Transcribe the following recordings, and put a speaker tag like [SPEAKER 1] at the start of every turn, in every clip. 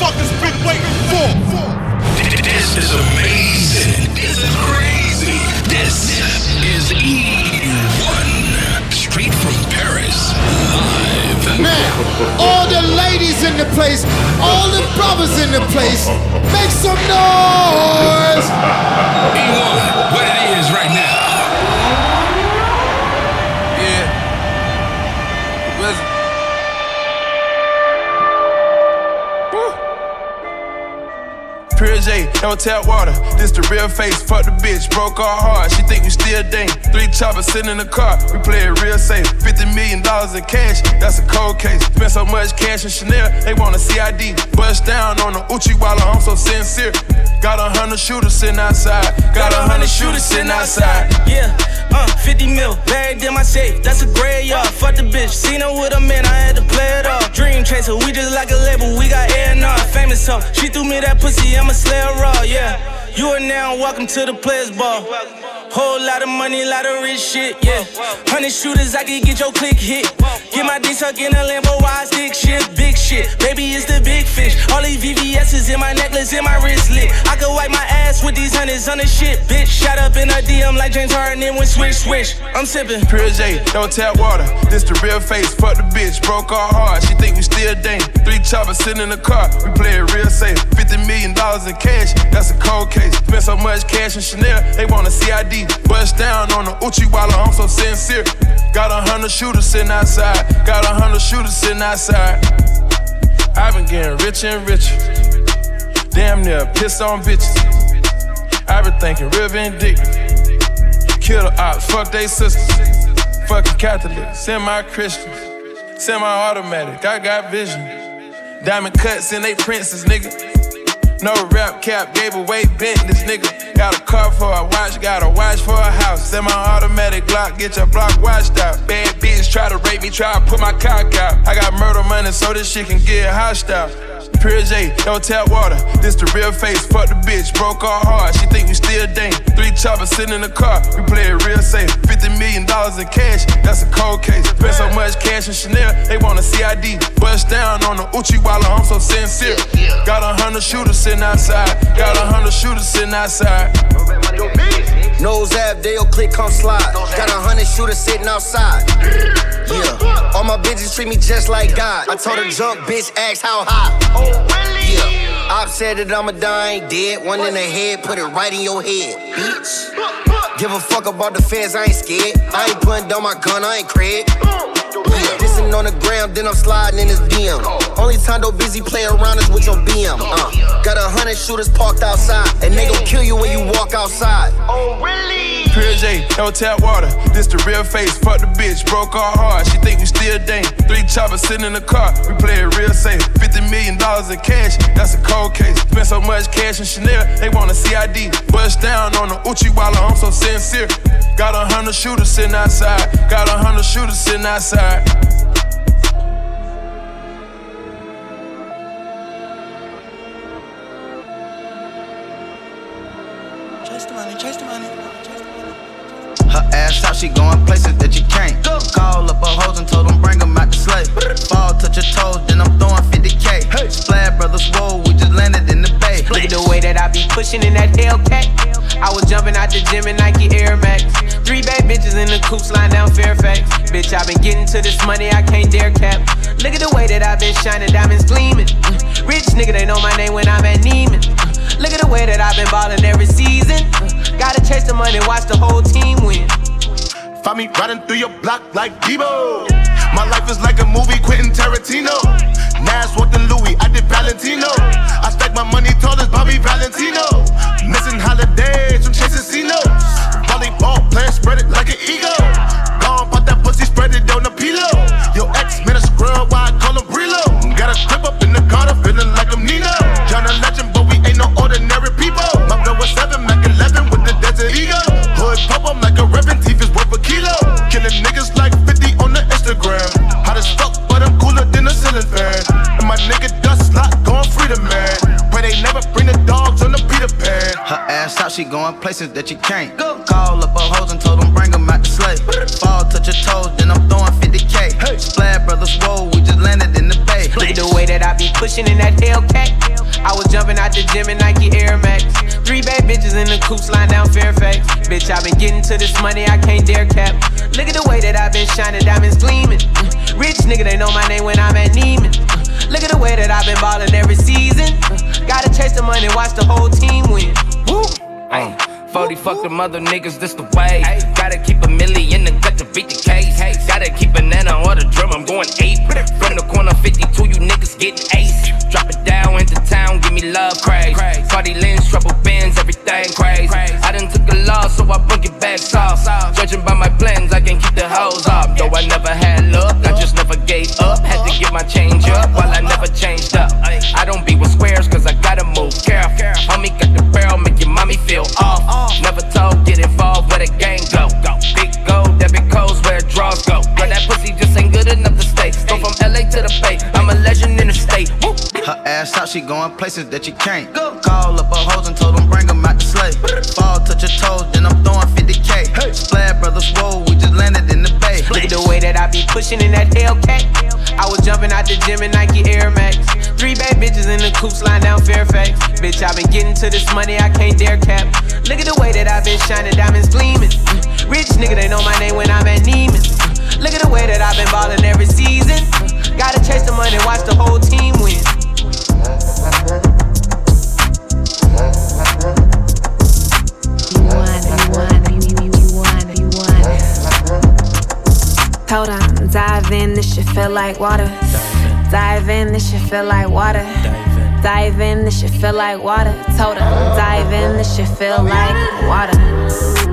[SPEAKER 1] motherfuckers been waiting for.
[SPEAKER 2] This is amazing. This is crazy. This is E1. Straight from Paris. Live.
[SPEAKER 3] Now, all the ladies in the place, all the brothers in the place, make some noise.
[SPEAKER 2] E1,
[SPEAKER 4] Pure tap water. This the real face. Fuck the bitch, broke our heart. She think we still dang. Three choppers sitting in the car. We play it real safe. Fifty million dollars in cash. That's a cold case. Spent so much cash in Chanel. They want a CID. Bust down on the Uchi while I'm so sincere. Got a hundred shooters sitting outside. Got a hundred shooters sitting outside.
[SPEAKER 5] Yeah, 50 mil, bagged in my safe. That's a graveyard. Fuck the bitch. Seen her with a man, I had to play it off. Dream chaser, we just like a label. We got A&R, famous so She threw me that pussy, I'm a slayer raw, yeah. You are now welcome to the players ball. Whole lot of money, lot of rich shit, yeah. Hundred shooters, I can get your click hit. Get my dick suck in a Lambo, wide stick shit, big shit. Baby, it's the big fish. All these VVS's in my necklace, in my wristlet. I could wipe my ass with these hundreds on the shit, bitch. Shot up in a DM like James Harden, went swish, swish. I'm sipping.
[SPEAKER 4] Pure J, don't tap water. This the real face. Fuck the bitch, broke our heart. She think we still dang. Three choppers sitting in the car. We play it real safe. Fifty million dollars in cash. That's a cold case. Spent so much cash in Chanel. They want a Bust down on the Uchi while I'm so sincere. Got a hundred shooters sitting outside. Got a hundred shooters sitting outside. I've been getting richer and richer. Damn near pissed on bitches. I've been thinking real vindictive. Kill the ops, fuck they sisters. Fucking Catholic, semi-Christian, semi-automatic. I got vision. Diamond cuts in they princes, nigga. No rap cap, gave away bent this nigga. Got a car for a watch, got a watch for a house. Semi-automatic Glock, get your block watched out. Bad bitch try to rape me, try to put my cock out. I got murder money, so this shit can get hostile. Pure J, don't tap water. This the real face. Fuck the bitch, broke our heart. She think we still dang. Three choppers sitting in the car. We play it real safe. Fifty million dollars in cash. That's a cold case. Spent so much cash in Chanel. They want a CID. Bust down on the Uchi while I'm so sincere. Got a hundred shooters sitting outside. Got a hundred shooters sitting outside.
[SPEAKER 6] Nose ab, Dale click, come slide. Got a hundred shooters sitting outside. Yeah, all my bitches treat me just like God. I told her jump, bitch, ask how high. Yeah, I've said that I'ma die, ain't dead. One in the head, put it right in your head, bitch. Give a fuck about the feds, I ain't scared. I ain't putting down my gun, I ain't Craig. Yeah, dissing on the ground, then I'm sliding in his DM. Only time though busy play around is with your BM. Uh, got a hundred shooters parked outside, and they gon' kill you when you walk outside.
[SPEAKER 4] Pure J, don't tap water. This the real face. Fuck the bitch, broke our heart. She think we still dang. Three choppers sitting in the car. We play it real safe. Fifty million dollars in cash. That's a cold case. Spent so much cash in Chanel. They want a CID. Bust down on the Uchi while I'm so sincere. Got a hundred shooters sitting outside. Got a hundred shooters sitting outside.
[SPEAKER 7] She going places that you can't. Call up her hoes and told them bring them out the sleigh. Fall, touch your toes, then I'm throwing 50k. Splash brothers, whoa, we just landed in the bay.
[SPEAKER 8] Look at the way that I be pushing in that Hellcat. I was jumping out the gym in Nike Air Max. Three bad bitches in the coops lying down Fairfax. Bitch, I been getting to this money, I can't dare cap. Look at the way that I been shining, diamonds gleaming. Mm. Rich nigga, they know my name when I'm at Neiman. Mm. Look at the way that I been ballin' every season. Mm. Gotta chase the money, watch the whole team win.
[SPEAKER 1] Find me riding through your block like Debo. My life is like a movie, Quentin Tarantino. Nas walked in Louis, I did Valentino. I stack my money tall as Bobby Valentino. Missing holidays from chasing Cinos. Volleyball player spread it like an eagle. Gone, pop that pussy, spread it on the pillow. Your ex man a scrub, why I call him Brillo. Got a clip up in the car, feeling like
[SPEAKER 7] out, she going places that you can't. Go. Call up her hoes and told them bring them out the sleigh. Fall, touch your toes, then I'm throwing 50k. Splash brothers, whoa, we just landed in the bay.
[SPEAKER 8] Look at the way that I be pushing in that Hellcat.
[SPEAKER 9] I was jumping out the gym in Nike Air Max. Three bad bitches in the coops line down Fairfax. Bitch, i been getting to this money, I can't dare cap. Look at the way that i been shining, diamonds gleaming. Mm. Rich nigga, they know my name when I'm at Neiman. Mm. Look at the way that i been ballin' every season. Mm. Gotta chase the money, watch the whole team win. Woo.
[SPEAKER 1] Ay. 40 fuck them other niggas, this the way. Gotta keep a milli in the gut to beat the case. Gotta keep a nana or the drum, I'm going eight. From the corner 52, you niggas getting ace. Drop it down into town, give me love craze. Party lens, trouble bins, everything crazy. I done took a loss, so I book it back soft. Judging by my plans, I can keep the hoes off. Though I never had luck, I just never gave up. Had to get my change up while I never changed up. I don't be with squares, cause I gotta move careful. Homie
[SPEAKER 7] ass out, she going places that you can't. Go. Call up her hoes and told them bring them out the sleigh. Fall, touch your toes, then I'm throwing 50k. Hey. Splash Brothers, whoa, we just landed in the bay.
[SPEAKER 9] Look at the way that I be pushing in that Hellcat. I was jumping out the gym in Nike Air Max. Three bad bitches in the coops line down Fairfax. Bitch, i been getting to this money, I can't dare cap. Look at the way that i been shining, diamonds gleaming. Mm. Rich nigga, they know my name when I'm at Neiman. Mm. Look at the way that I've been ballin' every season. Gotta chase the money, watch the whole team
[SPEAKER 10] feel like water. Dive in, this shit feel like water. Dive in, this shit feel like water. Told her, dive in, this shit feel like water.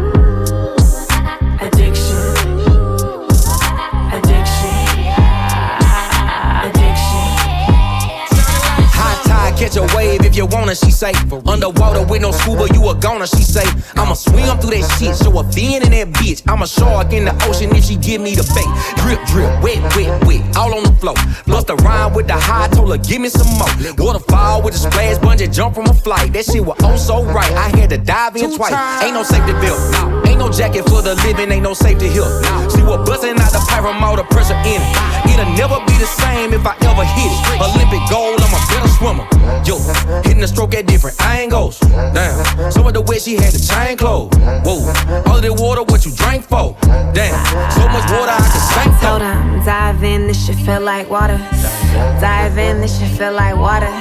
[SPEAKER 11] Wave if you wanna, she say. Underwater with no scuba, you a goner, she say. I'ma swim through that shit, show a fin in that bitch. I'm a shark in the ocean if she give me the bait. Drip, drip, wet, wet, wet, all on the floor. Bust a rhyme with the high, told her give me some more. Waterfall with a splash, bungee jump from a flight. That shit was oh so right, I had to dive in twice. Ain't no safety belt, no. The living, ain't no safety here. She was busting out the pipe all the pressure in it. It'll never be the same if I ever hit it. Olympic gold, I'm a better swimmer. Yo, hitting the stroke at different angles. Damn, some of the way she had the chain closed. Whoa, all of the water, what you drank for? Damn, so much water I can sink for.
[SPEAKER 10] Hold on, dive in, this shit feel like water. Dive in, this shit feel like water.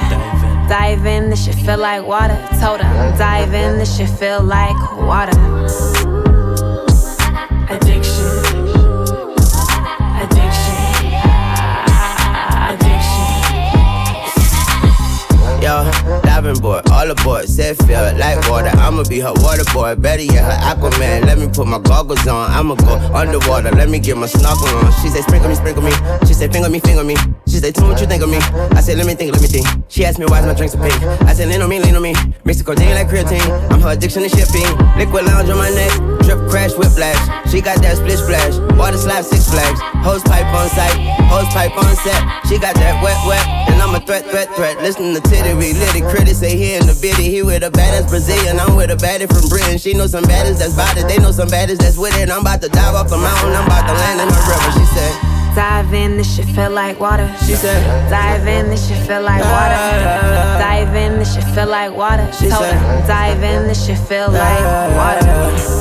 [SPEAKER 10] Dive in, this shit feel like water. Told her, dive in, this shit feel like water.
[SPEAKER 12] Addiction. Board, all aboard, set feel like water. I'ma be her water boy, better yet her Aquaman. Let me put my goggles on, I'ma go underwater. Let me get my snorkel on. She say sprinkle me, sprinkle me. She say finger me, finger me. She say tell me what you think of me. I said let me think, let me think. She asked me why's my drinks so pink. I said lean on me, lean on me. Mix the codeine like creatine. I'm her addiction to shipping. Liquid lounge on my neck, drip crash whiplash. She got that split splash, water slap six flags. Hose pipe on site, hose pipe on set. She got that wet wet, and I'm a threat threat threat. Listen to Titty, litty critic say he in the bitty, he with a baddest Brazilian. I'm with a baddie from Britain. She know some baddies that's about it. They know some baddies that's with it. I'm about to dive off the mountain. I'm about to land in the river. She said.
[SPEAKER 10] Dive in, this shit feel like water. She said, Dive in, this shit feel like water. Dive in, this shit feel like water. She told her, Dive in, this shit feel like water.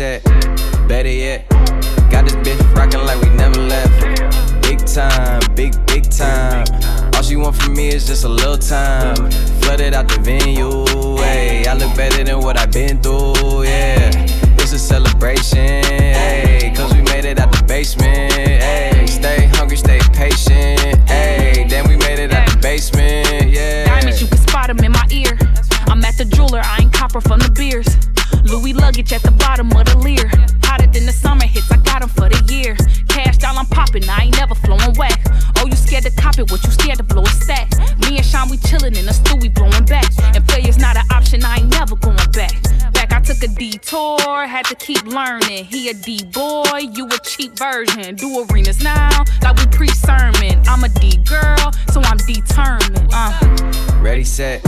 [SPEAKER 13] Set. Better yet, got this bitch rockin' like we never left. Big time, big, big time. All she want from me is just a little time. Flooded out the venue, hey. I look better than what I've been through, yeah. It's a celebration, hey. Cause we made it out the basement, hey. Stay hungry, stay patient, hey. Then we made it out the basement, yeah.
[SPEAKER 14] Diamonds, you can spot them in my ear. I'm at the jeweler, I ain't copper from the beers. Luggage at the bottom of the Lear. Hotter than the summer hits, I got them for the year. Kash Doll, I'm popping, I ain't never flowing whack. Oh, you scared to cop it, what you scared to blow a stack? Me and Sean, we chillin' in the stew, we blowing back. And players not an option, I ain't never going back. Back, I took a detour, had to keep learning. He a D boy, you a cheap version. Do arenas now, like we pre sermon. I'm a D girl, so I'm determined. Uh.
[SPEAKER 13] Ready, set,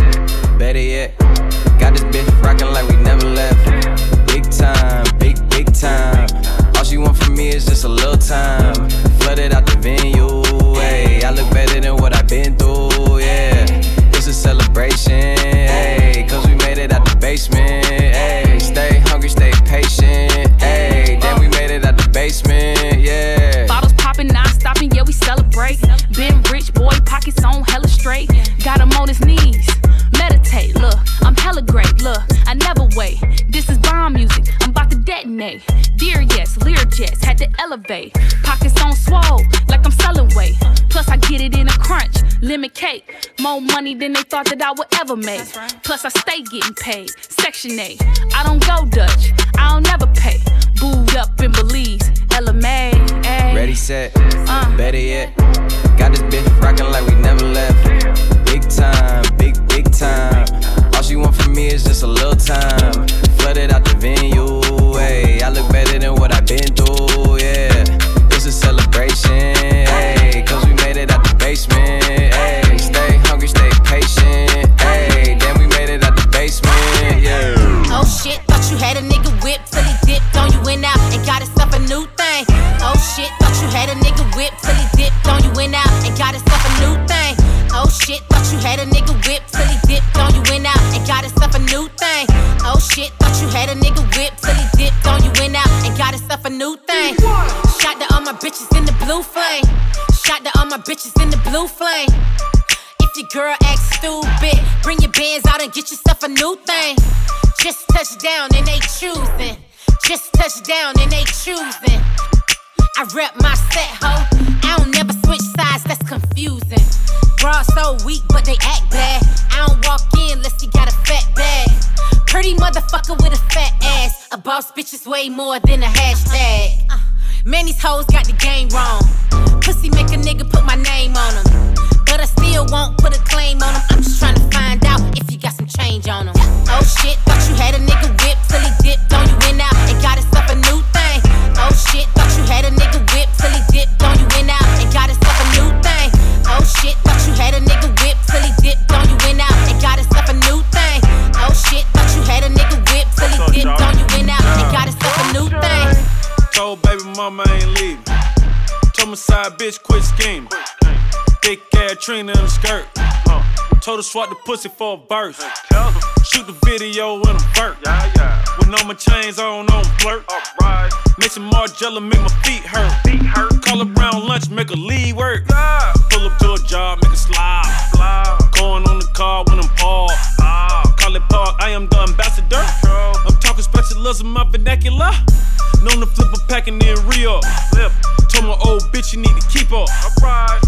[SPEAKER 13] better yet. Got this bitch
[SPEAKER 14] that I would ever make. Plus, I stay getting paid. Section A, I don't go Dutch, I don't never pay. Booed up in Belize, LMA.
[SPEAKER 13] Ready, set,
[SPEAKER 14] Uh.
[SPEAKER 13] better yet.
[SPEAKER 15] My set, ho. I don't never switch sides, that's confusing. Bras so weak, but they act bad. I don't walk in unless you got a fat bag. Pretty motherfucker with a fat ass. A boss bitch is way more than a hashtag. Uh, man, these hoes got the game wrong. Pussy make a nigga put my name on him. But I still won't put a claim on him. I'm just trying to find out if you got some change on him. Oh shit, thought you had a nigga whipped till he dipped on you went out and got thing. Oh shit, thought you had a nigga whipped till he dipped on you went out and got himself a new thing. Oh shit, thought you had a nigga whipped till he dipped on you went out and got himself a new thing. Oh shit, thought you had a nigga whipped till he dipped on you went out and got himself a new thing.
[SPEAKER 16] Told baby mama I ain't leaving. Told my side bitch quit scheming. Thick ass Trina in the skirt. Told her swat the pussy for a verse. Shoot the video in a vert. With all my chains on, on flirt. Make some Margiela, make my feet hurt. Call around lunch, make a lead work. Pull up to a job, make her slide. Going on the car when I'm parked. Call it park, I am the ambassador. I'm talking specialism, my vernacular. Known to flip a packin' in Rio. Told my old bitch you need to keep up.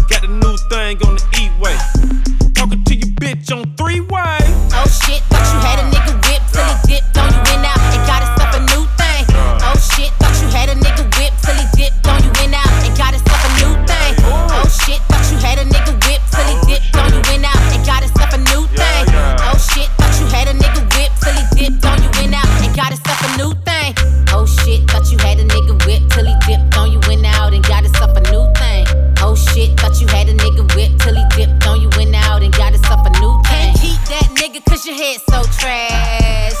[SPEAKER 16] Got the new thing on the E-way. Talking to your bitch on three-way.
[SPEAKER 15] Oh shit, thought you had a nigga whipped till he dipped on you your head so trash.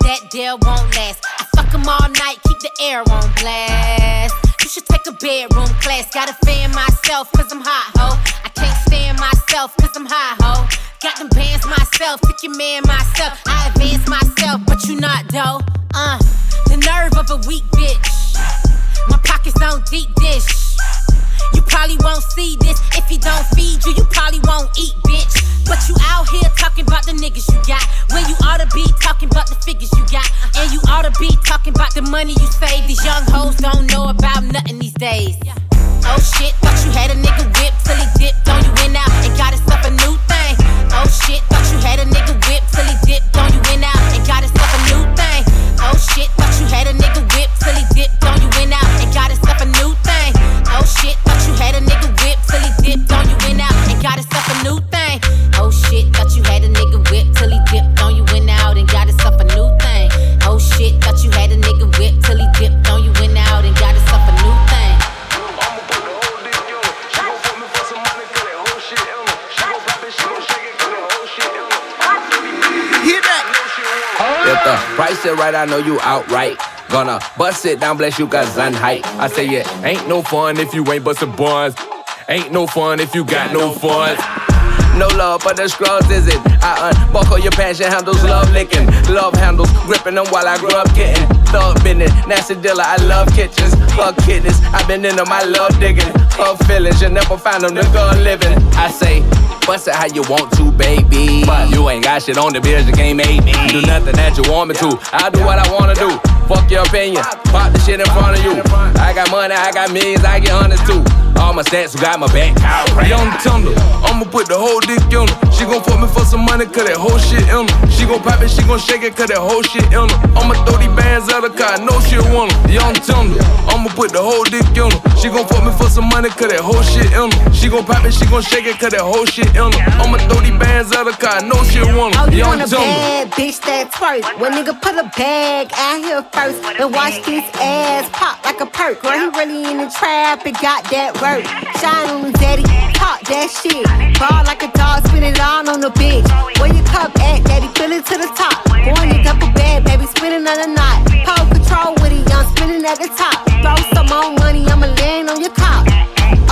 [SPEAKER 15] That deal won't last. I fuck him all night, keep the air on blast. You should take a bedroom class. Gotta fan myself cause I'm hot, ho. I can't stand myself cause I'm hot, ho. Got them bands myself, took your man myself. I advance myself, but you not though. Uh, the nerve of a weak bitch. My pockets on deep dish. You probably won't see this if he don't feed you. You probably won't eat, bitch. But you out here talking about the niggas you got. When you ought to be talking about the figures you got. And you ought to be talking about the money you save. These young hoes don't know about nothing these days. Oh shit, thought you had a nigga whipped till he dipped on you went out and got himself a new thing. Oh shit, thought you had a nigga whipped till he dipped on you went out and got himself a new thing. Oh shit, thought you had a nigga whipped till he dipped on you went out and got himself a new thing. Oh shit, thought you had a nigga whip till he dipped on you went out and got himself a new thing. Oh shit, thought you had a nigga whip till he dipped on you went out and got himself a new thing. Oh shit, thought you had a nigga whip till he dipped on you went out and got himself a new thing.
[SPEAKER 17] If the price is right, I know you outright. Gonna bust it down, bless you, Zan height. I say, it ain't no fun if you ain't bustin' buns. Ain't no fun if you got no funds. No love for the scrubs, is it? I unbuckle your passion handles, love licking. Love handles, gripping them while I grew up getting. Thug business, nasty dealer, I love kitchens. Fuck kidneys, I've been into my love digging. Her feelings, you never find them, nigga living. I say, bust it how you want to, baby. But you ain't got shit on the bills, you can't make me. Do nothing that you want me to. I do what I wanna do. Fuck your opinion, pop the shit in front of you. I got money, I got millions, I get hundreds too. All my stats who got my back. Young Thunder, I'ma put the whole dick in her. She gon' fuck me for some money, cause that whole shit in her. She gon' pop it, she gon' shake it, cause that whole shit in her. I'ma throw these bands out of car, no shit want her. Young Thunder, I'ma put the whole dick in her. She gon' fuck me for some money, cause that whole shit in her. She gon' pop it, she gon' shake it, cause that whole shit in her. I'ma throw these bands out of car, no shit want her.
[SPEAKER 18] Oh, you
[SPEAKER 17] Young
[SPEAKER 18] want a bad bitch that twerk. When nigga put a bag out here first and watch this ass pop like a perk. Girl, he really in the trap and got that work. Shine on his daddy, talk that shit. Ball like a dog, spin it all on the bitch. Where your cup at, daddy? Fill it to the top. Going in double bag, baby, spinning on the knot. Pole control with it, young, spinning at the top. Throw some more money, I'ma land on your cop.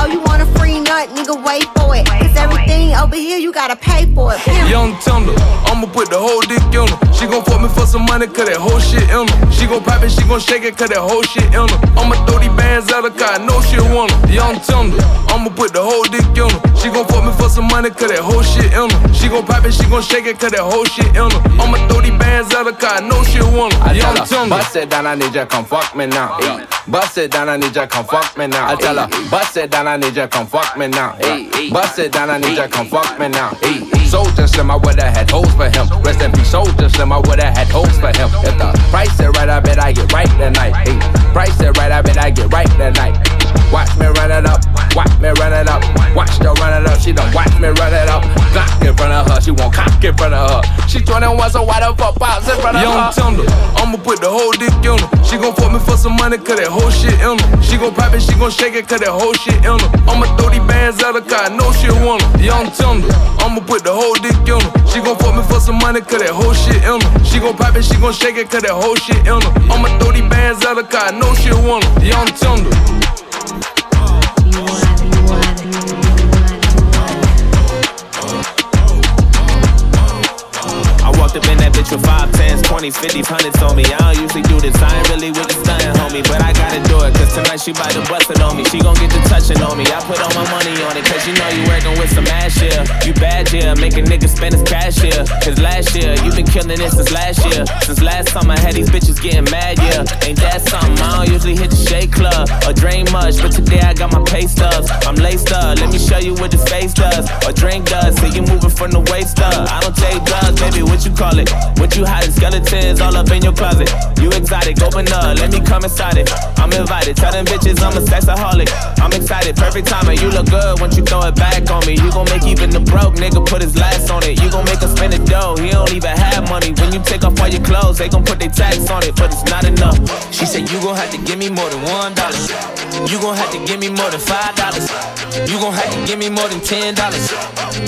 [SPEAKER 18] Oh, you want a free nut, nigga, wait for it. Cause everything over here, you gotta pay for it.
[SPEAKER 19] Young Thunder, I'ma put the whole dick in her. She gon' fuck me for some money, cause that whole shit in her. She gon' pop it, she gon' shake it, cause that whole shit in her. I'ma throw these bands out of car, no shit want her. Young Thunder, I'ma put the whole dick in her. She gon' fuck me for some money, cause that whole shit in her. She gon' pop it, she gon' shake it, cause that whole shit in her. I'ma throw these bands out of car, no shit want her.
[SPEAKER 17] I
[SPEAKER 19] Young
[SPEAKER 17] tell her, bust it down, I need you, come fuck me now. Ay. Bust it down, I need you, come fuck me now. I tell her, bust it down, I need you, come fuck me now. Bust it down, I need you, come fuck me now. Soldier Slim, I would've had hoes for him. Rest in peace, Soldier Slim, I would've had hoes for him. If the price is right, I bet I get right that night. Ay. Price is right, I bet I get right that night. Watch me run it up, watch me run it up, watch her run it up. She done watch me run it up. Glock in front of her, she won't cock in front of her. She 21, so why the fuck pops in front of
[SPEAKER 19] Young
[SPEAKER 17] her?
[SPEAKER 19] Thunder, I'ma put the whole dick in her. She gon' fuck me for some money, cause that whole shit in her. She gon' pop it, she gon' shake it, cause that whole shit in her. I'ma throw these bands out of car, no shit want her. Young Thunder, I'ma put the whole dick in her. She gon' fuck me for some money, cause that whole shit in her. She gon' pop it, she gon' shake it, cause that whole shit in her. I'ma throw these bands out of car, no shit want her. Young Thunder.
[SPEAKER 9] I with five tens, twenties, fifties, hundreds on me. I don't usually do this. I ain't really with the stunning, homie, but I gotta do it. Cause tonight she bout to bust it on me. She gon' get to touching on me. I put all my money on it, cause you know you working with some ass here. You bad yeah, making niggas spend his cash here. Cause last year, you been killing it since last year. Since last summer, had these bitches getting mad, yeah. Ain't that something? I don't usually hit the shake club or drain much, but today I got my pay stubs. I'm laced up, let me show you what this face does or drink does. See you moving from the waist up. I don't take drugs, baby, what you call it? What you hiding? Skeletons all up in your closet. You exotic, open up, let me come inside it. I'm invited, tell them bitches I'm a sexaholic. I'm excited, perfect timing. You look good once you throw it back on me. You gon' make even the broke nigga put his last on it. You gon' make us spend the dough. He don't even have money. When you take off all your clothes, they gon' put their tax on it, but it's not enough. She said you gon' have to give me more than one dollar. You gon' have to give me more than five dollars. You gon' have to give me more than ten dollars.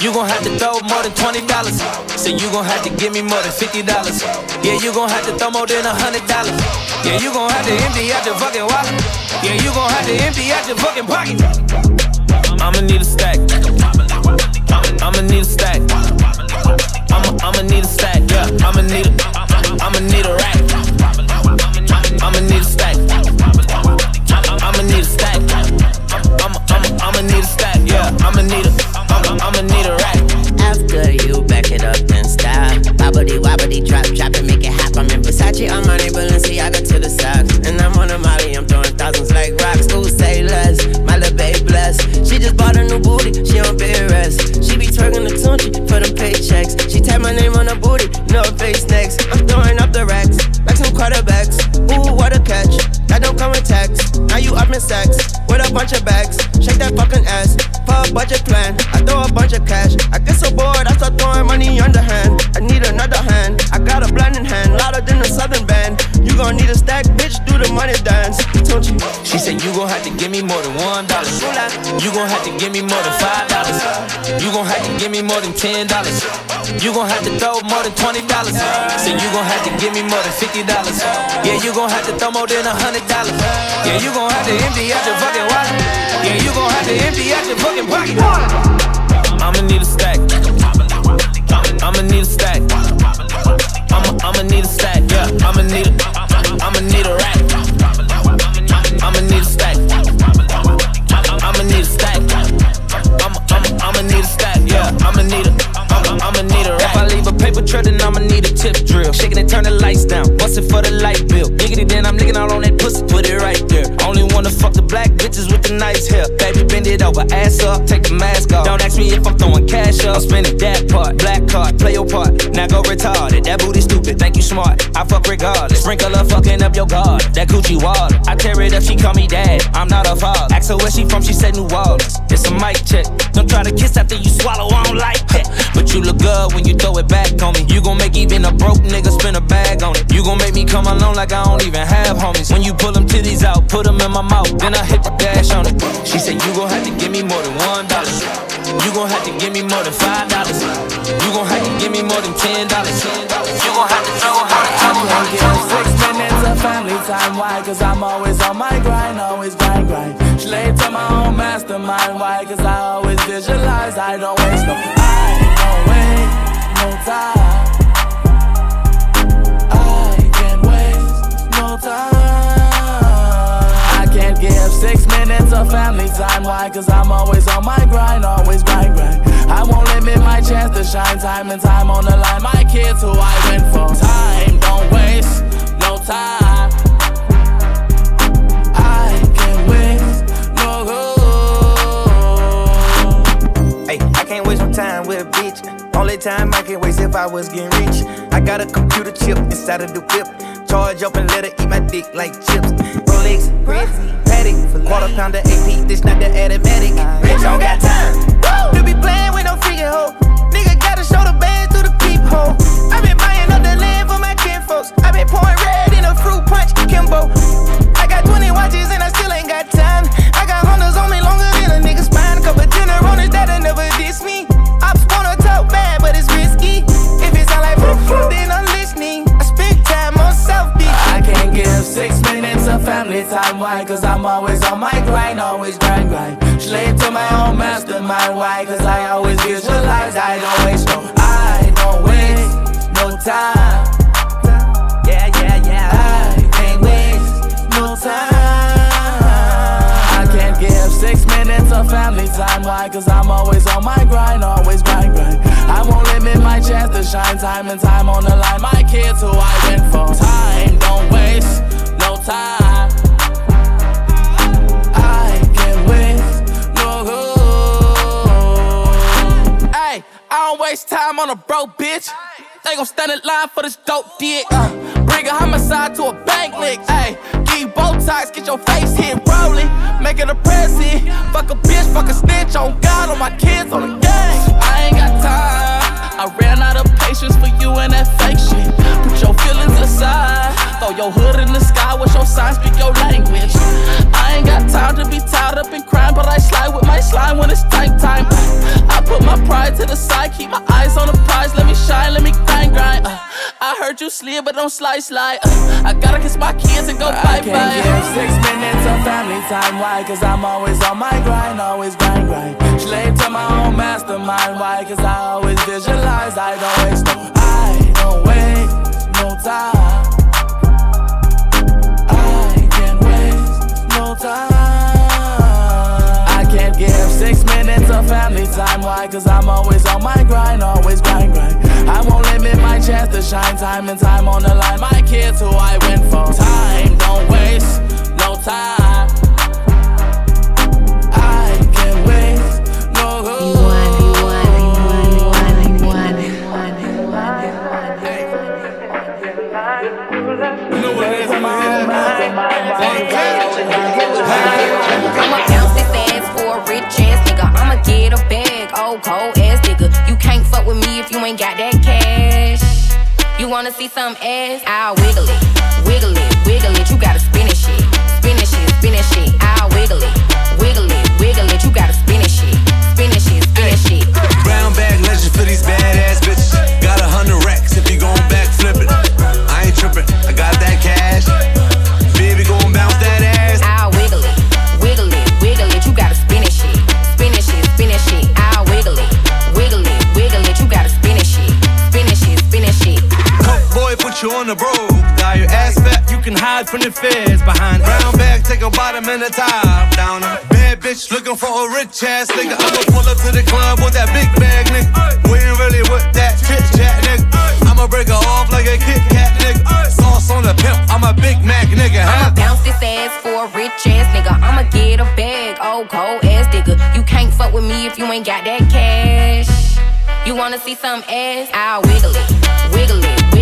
[SPEAKER 9] You gon' have to throw more than twenty dollars. Say you gon' have to give me more than fifty dollars. Yeah, you gon' have to throw more than a hundred dollars. Yeah, you gon' have to empty out your fucking wallet. Yeah, you gon' have to empty out your fucking pocket. I'ma need a stack. I'ma need a stack. I'ma I'ma need a stack. Yeah, I'ma need a I'ma need a rack. I'ma I'ma need a stack. Yeah, I'ma need a I'ma I'ma need a rack.
[SPEAKER 12] After you back it up and stop. Bobbity wobbity drop, drop and make it hop. I'm in Versace, Armani, Balenciaga to the socks. And I'm on a Molly, I'm throwing thousands like rocks. Who say less? My little babe blessed. She just bought a new booty, she on bed rest. She be twerking the tunchi for them paychecks. She tap my name on her booty, no face next. I'm throwing up the racks, like some quarterbacks. Ooh, what a catch. That don't come with tax. Now you up in sex with a bunch of bags. Shake that fucking ass for a budget plan. I throw a bunch of cash. I get so bored, I start throwing money underhand. I need another hand. I got a blending hand, louder than a southern band. You gon' need a stack, bitch, do the money dance.
[SPEAKER 9] She said you gon' have to give me more than one dollar. You gon' have to give me more than five dollars. You gon' have to give me more than ten dollars.
[SPEAKER 20] You gon' have to throw more than twenty dollars. So you gon' have to give me more than fifty dollars. Yeah, you gon' have to throw more than a hundred dollars. Yeah, you gon' have to empty out your fucking wallet. Yeah, you gon' have to empty out your fucking pocket. I'ma need a I'm spending that part. Black card, play your part. Now go retarded. That booty stupid, think you smart. I fuck regardless. Sprinkle up fucking up your guard. That Gucci water. I tear it up, she call me dad. I'm not a father. Ask her where she from, she said New Orleans. It's a mic check. Don't try to kiss after you swallow, I don't like that. But you look good when you throw it back on me. You gon' make even a broke nigga spin a bag on it. You gon' make me come alone like I don't even have homies. When you pull them titties out, put them in my mouth, then I hit the dash on it. She said, You gon' have to give me more than one dollar. You gon' have to give me more than five dollars. You gon' have to give me more than ten dollars. You gon' have to throw a hundred
[SPEAKER 21] dollars. Six minutes of family time, why? Cause I'm always on my grind, always grind, grind. Slave to my own mastermind, why? Cause I always visualize, I don't waste no, I don't no time. I can't waste no time. I can't give six minutes of family time, why? Cause I'm always on my grind, always grind, grind. I won't limit my chance to shine time and time on the line. My kids who I went for. Time, don't waste no time. Can't waste no
[SPEAKER 20] time with a bitch. Only time I can waste if I was getting rich. I got a computer chip inside of the whip. Charge up and let her eat my dick like chips. Rolex, Grizzly, Paddock, quarter pounder AP. This not the automatic. Bitch, don't got time. Woo! To be playing with no freaking hoe. Nigga gotta show the band through the peephole. I been buying up the land for my kinfolks. I been pouring red in a fruit punch, Kimbo. I got 20 watches and I still ain't got
[SPEAKER 21] six minutes of family time, why? Cause I'm always on my grind, always grind, grind. Slave to my own mastermind, why? Cause I always visualize, I don't waste no, I don't waste no time. Yeah, yeah, yeah. I can't waste no time. I can't give six minutes of family time, why? Cause I'm always on my grind, always grind, grind. I won't limit my chance to shine time and time on the line. My kids who I went for. Time, don't waste time. I can't waste no go. Hey, I don't waste time on a broke bitch. They gon' stand in line for this dope dick. Uh, bring a homicide to a bank lick. Hey, give ties, get your face hit rolling. Make it a present. Fuck a bitch, fuck a snitch on God, on my kids, on the gang. I ain't got time. I ran out of patience for you and that fake shit. Put your feelings aside. Throw your hood in the sky with your sign, speak your language. I ain't got time to be tied up in crime, but I slide with my slime when it's time time. I put my pride to the side, keep my eyes on the prize. Let me shine, let me grind, grind. Uh, I heard you slid, but don't slide, slide. Uh, I gotta kiss my kids and go bye bye. I give six minutes of family time, why? Cause I'm always on my grind, always grind, grind. Slave to my own mastermind, why? Cause I always visualize, I don't waste no, time. I can't waste no time. I can't give six minutes of family time, why? Cause I'm always on my grind, always grind, grind. I won't limit my chance to shine time and time on the line. My kids who I went for. Time, don't waste no time.
[SPEAKER 15] Ain't got that cash. You wanna see some ass? I'll wiggle it, wiggle it, wiggle it. You gotta spin it shit, spin it shit, spin it shit.
[SPEAKER 22] Ass nigga. I'ma pull up to the club with that big bag, nigga. We ain't really with that chit chat, nigga. I'ma break her off like a Kit Kat, nigga. Sauce on the pimp, I'm a Big Mac, nigga. Huh?
[SPEAKER 23] I'ma bounce this ass for a rich ass nigga. I'ma get a bag, old cold ass nigga. You can't fuck with me if you ain't got that cash. You wanna see some ass? I'll wiggle it, wiggle it,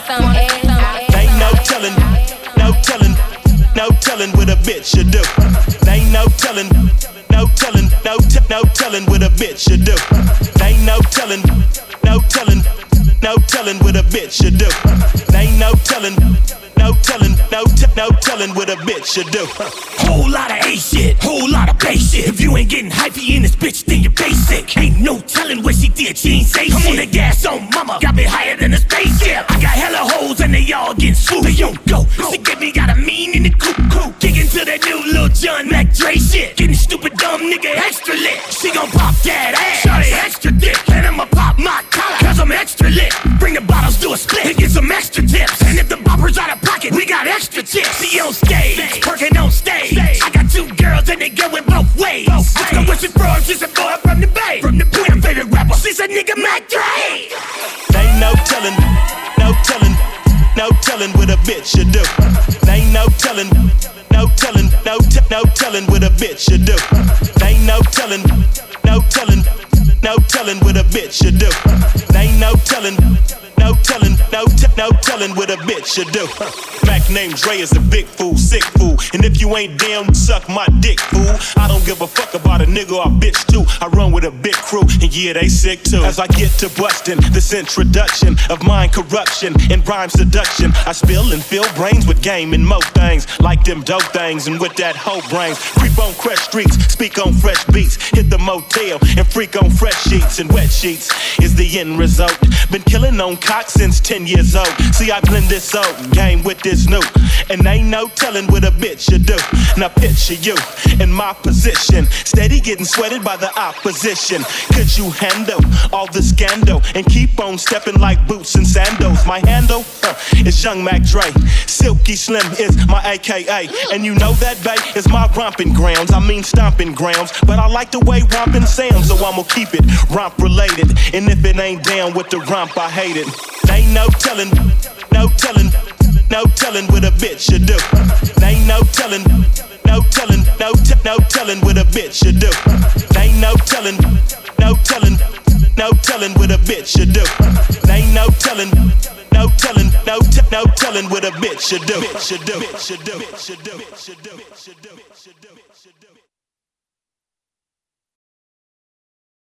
[SPEAKER 23] see some ass?
[SPEAKER 24] Ain't no telling, no telling, no telling what a bitch should do. Ain't no telling, no telling, no t- no telling what a bitch should do. Ain't no telling, no telling, no telling what a bitch should do. Ain't no telling, no telling, no t- no telling what a bitch should do.
[SPEAKER 2] Whole lot of A shit, whole lot of bass shit. If you ain't getting hypey in this bitch, then you're basic. Ain't no telling what she did, she ain't say Come shit. on the gas on mama, got me higher than a spaceship. I got hella hoes and they all getting swooped. They don't go, she get me got a mean in the coop coop. Kick into that new Lil Jon Mac Dre shit. Getting stupid dumb nigga extra lit. She gon' pop that ass, shawty extra dick. And I'ma pop my collar, cause I'm extra lit. Bring the bottles to a split and get some extra tips. And if the bopper's out of pocket, we got extra chips. See on stage, working on stage. I got two girls and they going both ways. I go with for her, she's a boy from the bay. From the bay, favorite rapper, she's a nigga Mac Dre.
[SPEAKER 24] Ain't no telling, no telling, no telling what a bitch should do. Ain't no telling, no telling, no t- no telling what a bitch should do. Ain't no telling, no telling, no telling what a bitch should do. Ain't no telling, no telling, no t- no telling what a bitch should do. Mac named Dre is a big fool, sick fool. And if you ain't down, suck my dick, fool. I don't give a fuck about a nigga or a bitch too. I run with a big crew, and yeah, they sick too. As I get to busting this introduction of mind corruption and rhyme seduction, I spill and fill brains with game and mo things like them dope things. And with that hoe brains, creep on fresh streets, speak on fresh beats, hit the motel and freak on fresh sheets and wet sheets is the end result. Been killing on cock since 10 years old. See, I blend this old game with this new, and ain't no telling what a bitch should do. Now picture you in my position, steady getting sweated by the opposition. Could you handle all the scandal and keep on stepping like boots and sandals? My handle uh, is Young Mac Dre. Silky Slim is my AKA, and you know that bay is my romping grounds. I mean stomping grounds, but I like the way romping sounds, so I'ma keep it romp related. And if it ain't down with the romp, I hate it. Ain't no telling, no telling, no telling what a bitch should do. Ain't no telling, no telling, no t- no telling what a bitch should do. Ain't no telling, no telling, no telling what a bitch should do. Ain't no telling, no telling, no t- no telling what a bitch should do. Should do, should do, should do, should do, should do.